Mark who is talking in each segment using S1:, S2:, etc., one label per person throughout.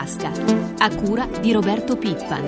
S1: tasca, a cura di Roberto Pippan.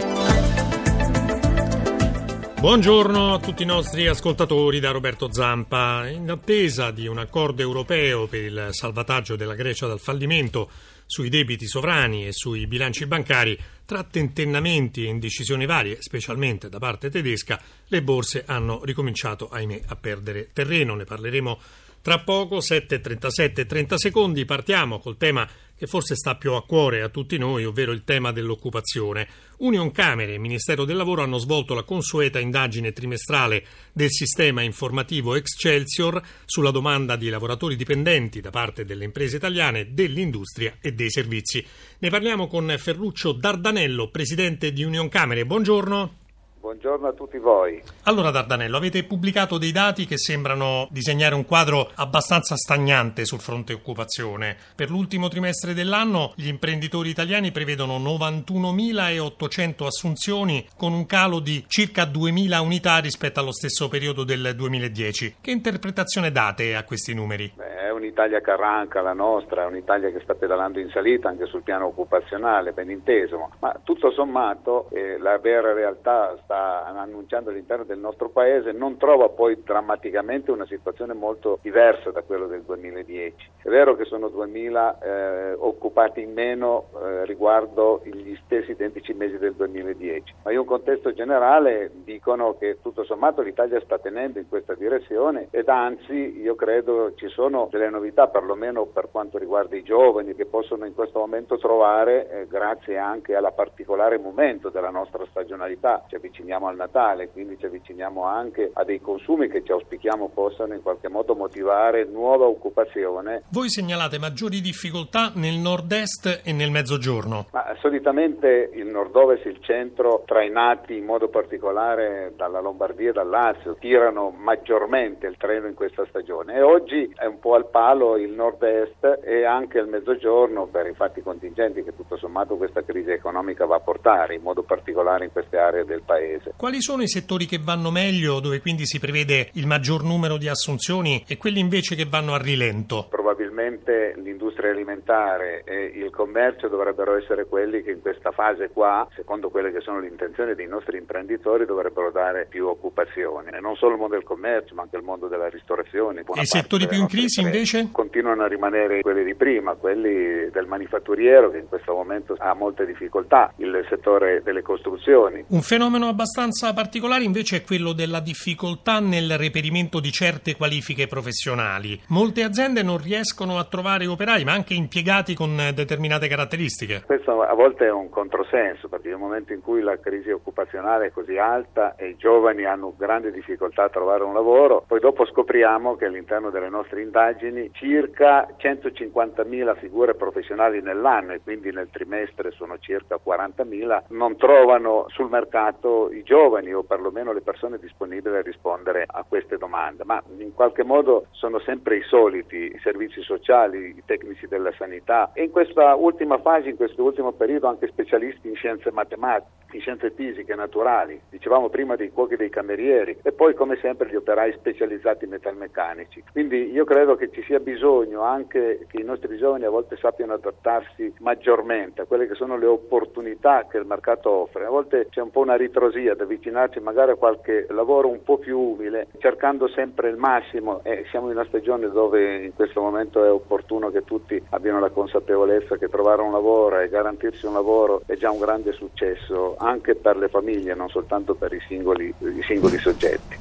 S2: Buongiorno a tutti i nostri ascoltatori da Roberto Zampa. In attesa di un accordo europeo per il salvataggio della Grecia dal fallimento sui debiti sovrani e sui bilanci bancari, tra tentennamenti e indecisioni varie, specialmente da parte tedesca, le borse hanno ricominciato, ahimè, a perdere terreno. Ne parleremo tra poco, 7.37 30 secondi, partiamo col tema che forse sta più a cuore a tutti noi, ovvero il tema dell'occupazione. Union Camere e Ministero del Lavoro hanno svolto la consueta indagine trimestrale del sistema informativo Excelsior sulla domanda di lavoratori dipendenti da parte delle imprese italiane, dell'industria e dei servizi. Ne parliamo con Ferruccio Dardanello, presidente di Union Camere. Buongiorno.
S3: Buongiorno a tutti voi.
S2: Allora Dardanello, avete pubblicato dei dati che sembrano disegnare un quadro abbastanza stagnante sul fronte occupazione. Per l'ultimo trimestre dell'anno gli imprenditori italiani prevedono 91.800 assunzioni con un calo di circa 2.000 unità rispetto allo stesso periodo del 2010. Che interpretazione date a questi numeri?
S3: Beh, è un'Italia che arranca la nostra, è un'Italia che sta pedalando in salita anche sul piano occupazionale, ben inteso, ma tutto sommato eh, la vera realtà sta sta annunciando all'interno del nostro paese non trova poi drammaticamente una situazione molto diversa da quello del 2010. È vero che sono 2.000 eh, occupati in meno eh, riguardo gli stessi identici mesi del 2010, ma in un contesto generale dicono che tutto sommato l'Italia sta tenendo in questa direzione ed anzi io credo ci sono delle novità perlomeno per quanto riguarda i giovani che possono in questo momento trovare eh, grazie anche alla particolare momento della nostra stagionalità. Ci avviciniamo al Natale, quindi ci avviciniamo anche a dei consumi che ci auspichiamo possano in qualche modo motivare nuova occupazione.
S2: Voi segnalate maggiori difficoltà nel nord-est e nel mezzogiorno?
S3: Ma solitamente il nord-ovest e il centro, trainati in modo particolare dalla Lombardia e dal Lazio, tirano maggiormente il treno in questa stagione e oggi è un po' al palo il nord-est e anche il mezzogiorno per i fatti contingenti che tutto sommato questa crisi economica va a portare, in modo particolare in queste aree del paese paese.
S2: Quali sono i settori che vanno meglio, dove quindi si prevede il maggior numero di assunzioni e quelli invece che vanno a rilento?
S3: Probabilmente l'industria alimentare e il commercio dovrebbero essere quelli che in questa fase qua, secondo quelle che sono le intenzioni dei nostri imprenditori, dovrebbero dare più occupazione. E non solo il mondo del commercio, ma anche il mondo della ristorazione.
S2: E i settori più in crisi invece?
S3: Continuano a rimanere quelli di prima, quelli del manifatturiero che in questo momento ha molte difficoltà, il settore delle costruzioni.
S2: Un fenomeno abbastanza abbastanza particolare invece è quello della difficoltà nel reperimento di certe qualifiche professionali. Molte aziende non riescono a trovare operai, ma anche impiegati con determinate caratteristiche.
S3: Questo a volte è un controsenso, perché nel momento in cui la crisi occupazionale è così alta e i giovani hanno grande difficoltà a trovare un lavoro, poi dopo scopriamo che all'interno delle nostre indagini circa 150.000 figure professionali nell'anno e quindi nel trimestre sono circa 40.000, non trovano sul mercato i giovani o perlomeno le persone disponibili a rispondere a queste domande, ma in qualche modo sono sempre i soliti, i servizi sociali, i tecnici della sanità. E in questa ultima fase, in questo ultimo periodo anche specialisti in scienze matematiche, in scienze fisiche, naturali, dicevamo prima dei cuochi dei camerieri e poi come sempre gli operai specializzati metalmeccanici. Quindi io credo che ci sia bisogno anche che i nostri giovani a volte sappiano adattarsi maggiormente a quelle che sono le opportunità che il mercato offre. A volte c'è un po' una ritrosia ad avvicinarci magari a qualche lavoro un po' più umile, cercando sempre il massimo e siamo in una stagione dove in questo momento è opportuno che tutti abbiano la consapevolezza che trovare un lavoro e garantirsi un lavoro è già un grande successo anche per le famiglie, non soltanto per i singoli, i singoli soggetti.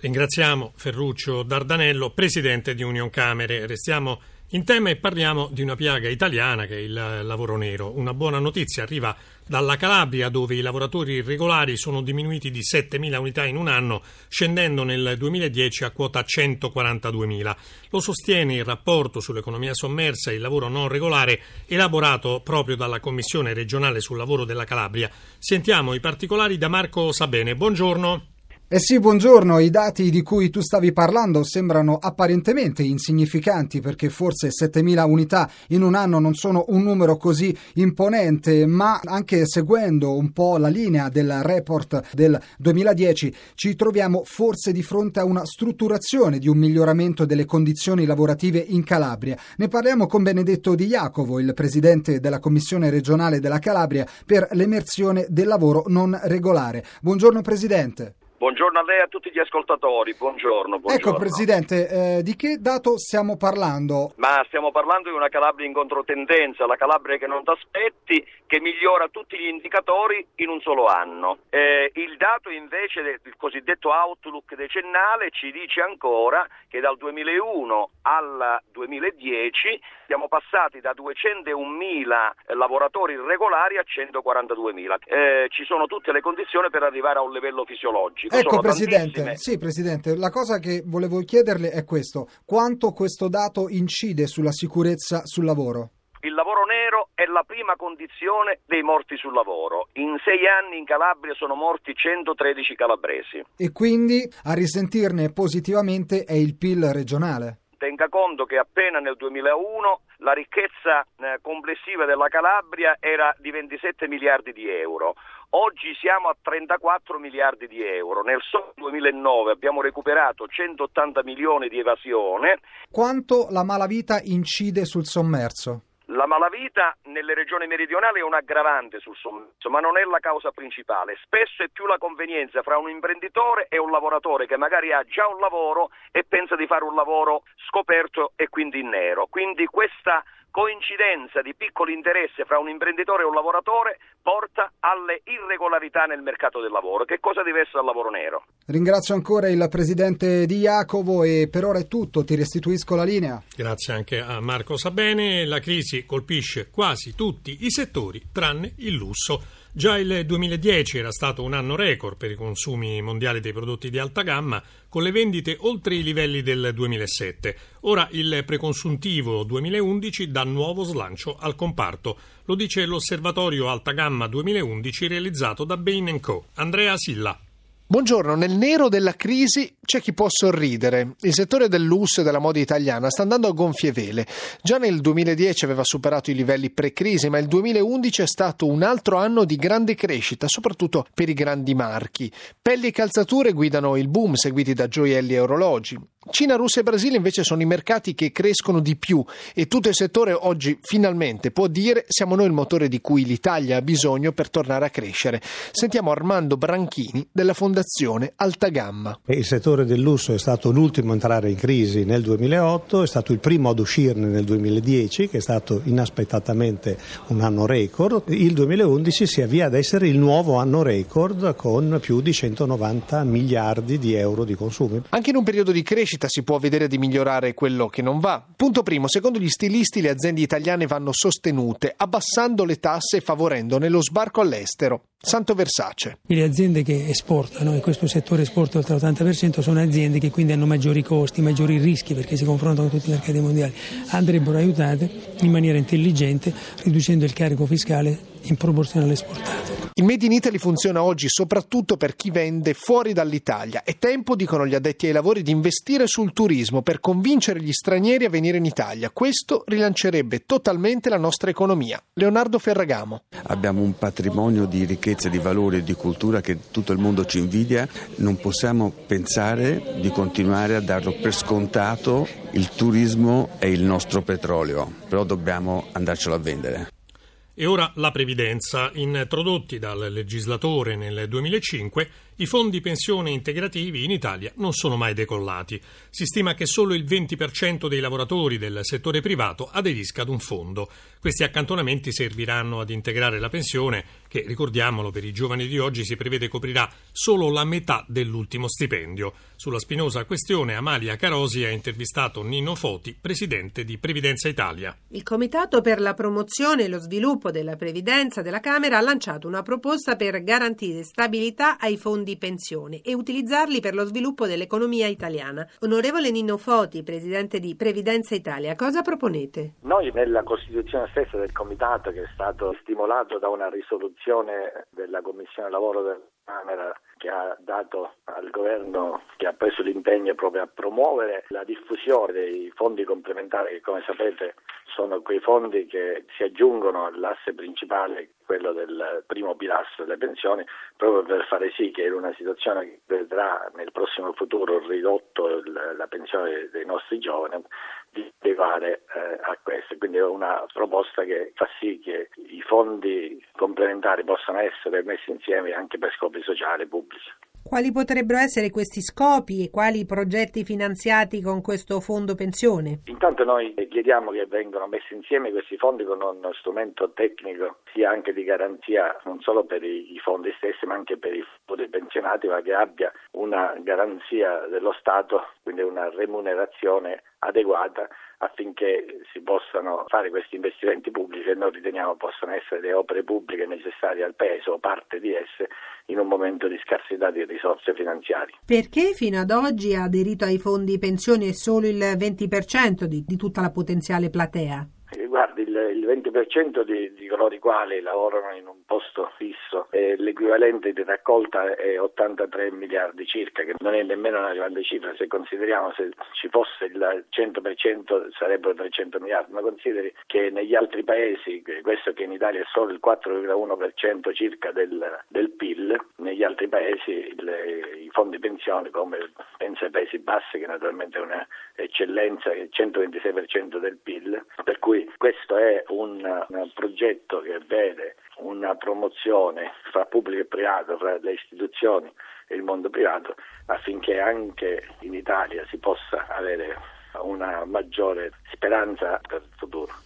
S2: Ringraziamo Ferruccio Dardanello, presidente di Union Camere. Restiamo in tema e parliamo di una piaga italiana che è il lavoro nero. Una buona notizia arriva dalla Calabria dove i lavoratori irregolari sono diminuiti di 7.000 unità in un anno, scendendo nel 2010 a quota 142.000. Lo sostiene il rapporto sull'economia sommersa e il lavoro non regolare elaborato proprio dalla Commissione regionale sul lavoro della Calabria. Sentiamo i particolari da Marco Sabene. Buongiorno.
S4: Eh sì, buongiorno. I dati di cui tu stavi parlando sembrano apparentemente insignificanti perché forse 7.000 unità in un anno non sono un numero così imponente, ma anche seguendo un po' la linea del report del 2010 ci troviamo forse di fronte a una strutturazione di un miglioramento delle condizioni lavorative in Calabria. Ne parliamo con Benedetto Di Jacovo, il presidente della Commissione regionale della Calabria per l'emersione del lavoro non regolare. Buongiorno Presidente.
S5: Buongiorno a lei e a tutti gli ascoltatori, buongiorno. buongiorno.
S4: Ecco Presidente, eh, di che dato stiamo parlando?
S5: Ma stiamo parlando di una Calabria in controtendenza, la Calabria che non ti aspetti, che migliora tutti gli indicatori in un solo anno. Eh, il dato invece del cosiddetto outlook decennale ci dice ancora che dal 2001 al 2010 siamo passati da 201.000 lavoratori irregolari a 142.000. Eh, ci sono tutte le condizioni per arrivare a un livello fisiologico.
S4: Ecco Presidente, sì Presidente, la cosa che volevo chiederle è questo, quanto questo dato incide sulla sicurezza sul lavoro?
S5: Il lavoro nero è la prima condizione dei morti sul lavoro. In sei anni in Calabria sono morti 113 calabresi.
S4: E quindi a risentirne positivamente è il PIL regionale?
S5: Tenga conto che appena nel 2001 la ricchezza eh, complessiva della Calabria era di 27 miliardi di euro. Oggi siamo a 34 miliardi di euro. Nel solo 2009 abbiamo recuperato 180 milioni di evasione.
S4: Quanto la malavita incide sul sommerso?
S5: La malavita nelle regioni meridionali è un aggravante sul sommerso, ma non è la causa principale. Spesso è più la convenienza fra un imprenditore e un lavoratore che magari ha già un lavoro e pensa di fare un lavoro scoperto e quindi in nero. Quindi questa coincidenza di piccoli interessi fra un imprenditore e un lavoratore porta alle irregolarità nel mercato del lavoro, che è cosa diversa dal lavoro nero.
S4: Ringrazio ancora il presidente Di Jacovo e per ora è tutto, ti restituisco la linea.
S2: Grazie anche a Marco Sabene. La crisi colpisce quasi tutti i settori tranne il lusso. Già il 2010 era stato un anno record per i consumi mondiali dei prodotti di alta gamma, con le vendite oltre i livelli del 2007. Ora il preconsuntivo 2011 dà nuovo slancio al comparto. Lo dice l'Osservatorio Alta Gamma 2011 realizzato da Bain Co. Andrea Silla.
S6: Buongiorno, nel nero della crisi c'è chi può sorridere. Il settore del lusso e della moda italiana sta andando a gonfie vele. Già nel 2010 aveva superato i livelli pre-crisi, ma il 2011 è stato un altro anno di grande crescita, soprattutto per i grandi marchi. Pelli e calzature guidano il boom, seguiti da gioielli e orologi. Cina, Russia e Brasile invece sono i mercati che crescono di più e tutto il settore oggi finalmente può dire siamo noi il motore di cui l'Italia ha bisogno per tornare a crescere. Sentiamo Armando Branchini della Fondazione Alta Gamma.
S7: Il settore del lusso è stato l'ultimo a entrare in crisi nel 2008, è stato il primo ad uscirne nel 2010 che è stato inaspettatamente un anno record. Il 2011 si avvia ad essere il nuovo anno record con più di 190 miliardi di euro di consumi.
S6: Anche in un periodo di crescita crescita si può vedere di migliorare quello che non va. Punto primo, secondo gli stilisti le aziende italiane vanno sostenute, abbassando le tasse e favorendone lo sbarco all'estero. Santo Versace.
S8: Le aziende che esportano, e questo settore esporta oltre l'80%, sono aziende che quindi hanno maggiori costi, maggiori rischi perché si confrontano con tutti i mercati mondiali. Andrebbero aiutate in maniera intelligente, riducendo il carico fiscale in proporzione all'esportato.
S6: Il Made in Italy funziona oggi soprattutto per chi vende fuori dall'Italia. È tempo, dicono gli addetti ai lavori, di investire sul turismo per convincere gli stranieri a venire in Italia. Questo rilancerebbe totalmente la nostra economia. Leonardo Ferragamo.
S9: Abbiamo un patrimonio di ricchezza ricchezza di valori e di cultura che tutto il mondo ci invidia, non possiamo pensare di continuare a darlo per scontato. Il turismo è il nostro petrolio, però dobbiamo andarcelo a vendere.
S2: E ora la previdenza. Introdotti dal legislatore nel 2005, i fondi pensione integrativi in Italia non sono mai decollati. Si stima che solo il 20% dei lavoratori del settore privato aderisca ad un fondo. Questi accantonamenti serviranno ad integrare la pensione, che, ricordiamolo, per i giovani di oggi si prevede coprirà solo la metà dell'ultimo stipendio. Sulla spinosa questione, Amalia Carosi ha intervistato Nino Foti, presidente di Previdenza Italia.
S10: Il Comitato per la promozione e lo sviluppo della previdenza della Camera ha lanciato una proposta per garantire stabilità ai fondi fondi pensione e utilizzarli per lo sviluppo dell'economia italiana. Onorevole Nino Foti, presidente di Previdenza Italia, cosa proponete?
S11: Noi nella Costituzione stessa del Comitato, che è stato stimolato da una risoluzione della Commissione Lavoro della Camera che ha dato al governo che ha preso l'impegno proprio a promuovere la diffusione dei fondi complementari che come sapete sono quei fondi che si aggiungono all'asse principale, quello del primo pilastro delle pensioni, proprio per fare sì che in una situazione che vedrà nel prossimo futuro ridotto la pensione dei nostri giovani di adeguare eh, a questo. Quindi è una proposta che fa sì che i fondi complementari possano essere messi insieme anche per scopi sociali pubblici.
S10: Quali potrebbero essere questi scopi e quali progetti finanziati con questo fondo pensione?
S11: Intanto noi chiediamo che vengano messi insieme questi fondi con uno strumento tecnico sia anche di garanzia non solo per i fondi stessi ma anche per i fondi pensionati ma che abbia una garanzia dello Stato, quindi una remunerazione adeguata affinché si possano fare questi investimenti pubblici e noi riteniamo possano essere le opere pubbliche necessarie al Paese o parte di esse in un momento di scarsità di risorse finanziarie.
S10: Perché fino ad oggi ha aderito ai fondi pensioni solo il 20% di, di tutta la potenziale platea?
S11: Guardi, il, il 20% di, di, coloro i quali lavorano in un posto fisso, eh, l'equivalente di raccolta è 83 miliardi circa, che non è nemmeno una grande cifra, se consideriamo se ci fosse il 100% sarebbero 300 miliardi, ma consideri che negli altri paesi, questo che in Italia è solo il 4,1% circa del, del PIL, negli altri paesi il, i fondi pensioni, come penso ai Paesi Bassi, che naturalmente è un'eccellenza, è il 126% del PIL, per cui questo è un, un progetto che vede una promozione fra pubblico e privato, fra le istituzioni e il mondo privato, affinché anche in Italia si possa avere una maggiore speranza per il futuro.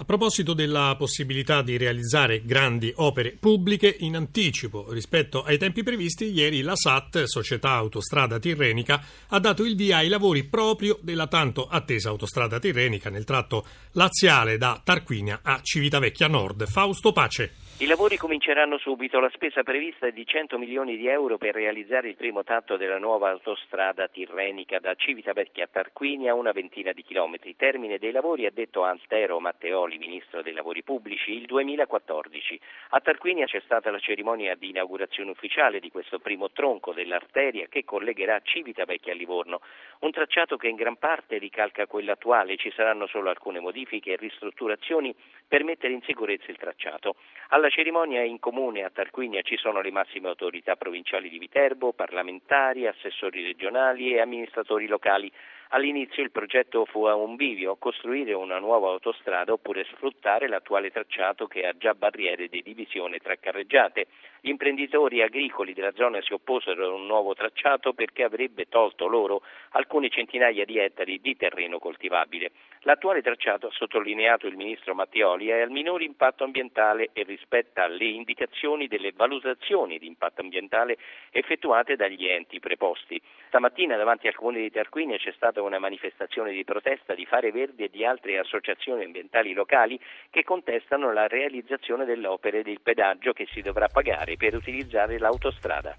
S2: A proposito della possibilità di realizzare grandi opere pubbliche in anticipo rispetto ai tempi previsti, ieri la SAT, Società Autostrada Tirrenica, ha dato il via ai lavori proprio della tanto attesa autostrada tirrenica nel tratto laziale da Tarquinia a Civitavecchia Nord. Fausto Pace.
S12: I lavori cominceranno subito. La spesa prevista è di 100 milioni di euro per realizzare il primo tatto della nuova autostrada tirrenica da Civitavecchia a Tarquinia, una ventina di chilometri. Termine dei lavori, ha detto Altero Matteoli, ministro dei lavori pubblici, il 2014. A Tarquinia c'è stata la cerimonia di inaugurazione ufficiale di questo primo tronco dell'arteria che collegherà Civitavecchia a Livorno. Un tracciato che in gran parte ricalca quello attuale. Ci saranno solo alcune modifiche e ristrutturazioni per mettere in sicurezza il tracciato. Alla alla cerimonia in comune a Tarquinia ci sono le massime autorità provinciali di Viterbo, parlamentari, assessori regionali e amministratori locali. All'inizio il progetto fu a un bivio, costruire una nuova autostrada oppure sfruttare l'attuale tracciato che ha già barriere di divisione tra carreggiate. Gli imprenditori agricoli della zona si opposero a un nuovo tracciato perché avrebbe tolto loro alcune centinaia di ettari di terreno coltivabile. L'attuale tracciato, ha sottolineato il ministro Mattioli, è al minore impatto ambientale e rispetta le indicazioni delle valutazioni di impatto ambientale effettuate dagli enti preposti. Stamattina davanti al comune di Tarquinia c'è stata una manifestazione di protesta di Fare Verdi e di altre associazioni ambientali locali che contestano la realizzazione delle opere del pedaggio che si dovrà pagare per utilizzare l'autostrada.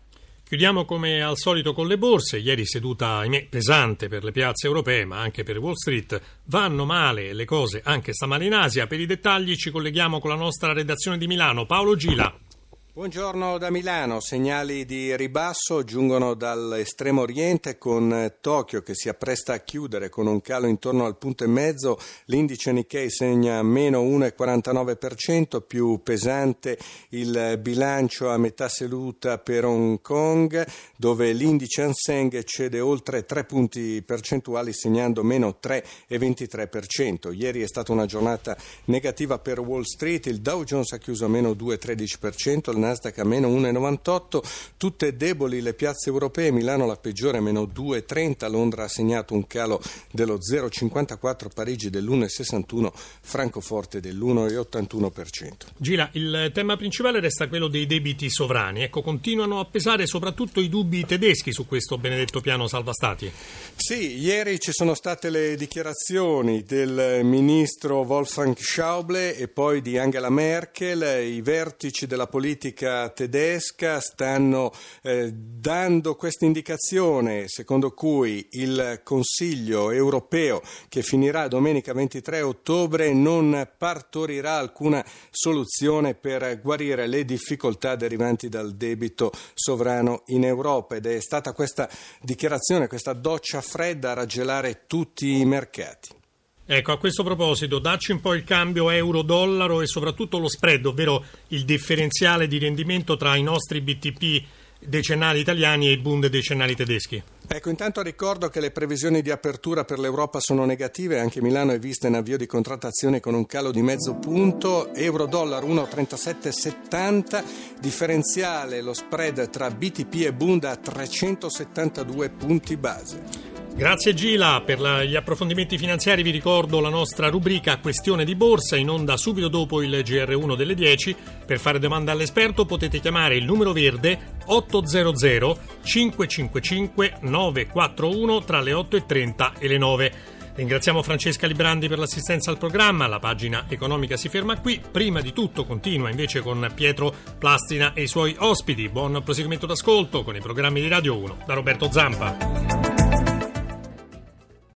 S2: Chiudiamo come al solito con le borse. Ieri seduta, ahimè, pesante per le piazze europee, ma anche per Wall Street. Vanno male le cose anche stamane in Asia. Per i dettagli ci colleghiamo con la nostra redazione di Milano. Paolo Gila.
S13: Buongiorno da Milano, segnali di ribasso giungono dall'estremo oriente con Tokyo che si appresta a chiudere con un calo intorno al punto e mezzo, l'indice Nikkei segna meno 1,49%, più pesante il bilancio a metà seduta per Hong Kong dove l'indice Hang cede oltre 3 punti percentuali segnando meno 3,23%. Ieri è stata una giornata negativa per Wall Street, il Dow Jones ha chiuso meno 2,13%, il Nasdaq a meno 1,98, tutte deboli le piazze europee, Milano la peggiore meno 2,30, Londra ha segnato un calo dello 0,54, Parigi dell'1,61, Francoforte dell'1,81%.
S2: Gira, il tema principale resta quello dei debiti sovrani, ecco, continuano a pesare soprattutto i dubbi tedeschi su questo benedetto piano salva stati.
S13: Sì, ieri ci sono state le dichiarazioni del ministro Wolfgang Schauble e poi di Angela Merkel, i vertici della politica Repubblica Tedesca stanno eh, dando questa indicazione secondo cui il Consiglio europeo che finirà domenica 23 ottobre non partorirà alcuna soluzione per guarire le difficoltà derivanti dal debito sovrano in Europa ed è stata questa dichiarazione, questa doccia fredda a raggelare tutti i mercati.
S2: Ecco, a questo proposito, dacci un po' il cambio euro-dollaro e soprattutto lo spread, ovvero il differenziale di rendimento tra i nostri BTP decennali italiani e i Bund decennali tedeschi.
S13: Ecco, intanto ricordo che le previsioni di apertura per l'Europa sono negative, anche Milano è vista in avvio di contrattazione con un calo di mezzo punto, euro-dollaro 1,3770, differenziale lo spread tra BTP e Bund a 372 punti base.
S2: Grazie Gila, per la, gli approfondimenti finanziari vi ricordo la nostra rubrica Questione di Borsa in onda subito dopo il GR1 delle 10. Per fare domanda all'esperto potete chiamare il numero verde 800 555 941 tra le 8.30 e le 9. Ringraziamo Francesca Librandi per l'assistenza al programma, la pagina economica si ferma qui, prima di tutto continua invece con Pietro Plastina e i suoi ospiti. Buon proseguimento d'ascolto con i programmi di Radio 1 da Roberto Zampa.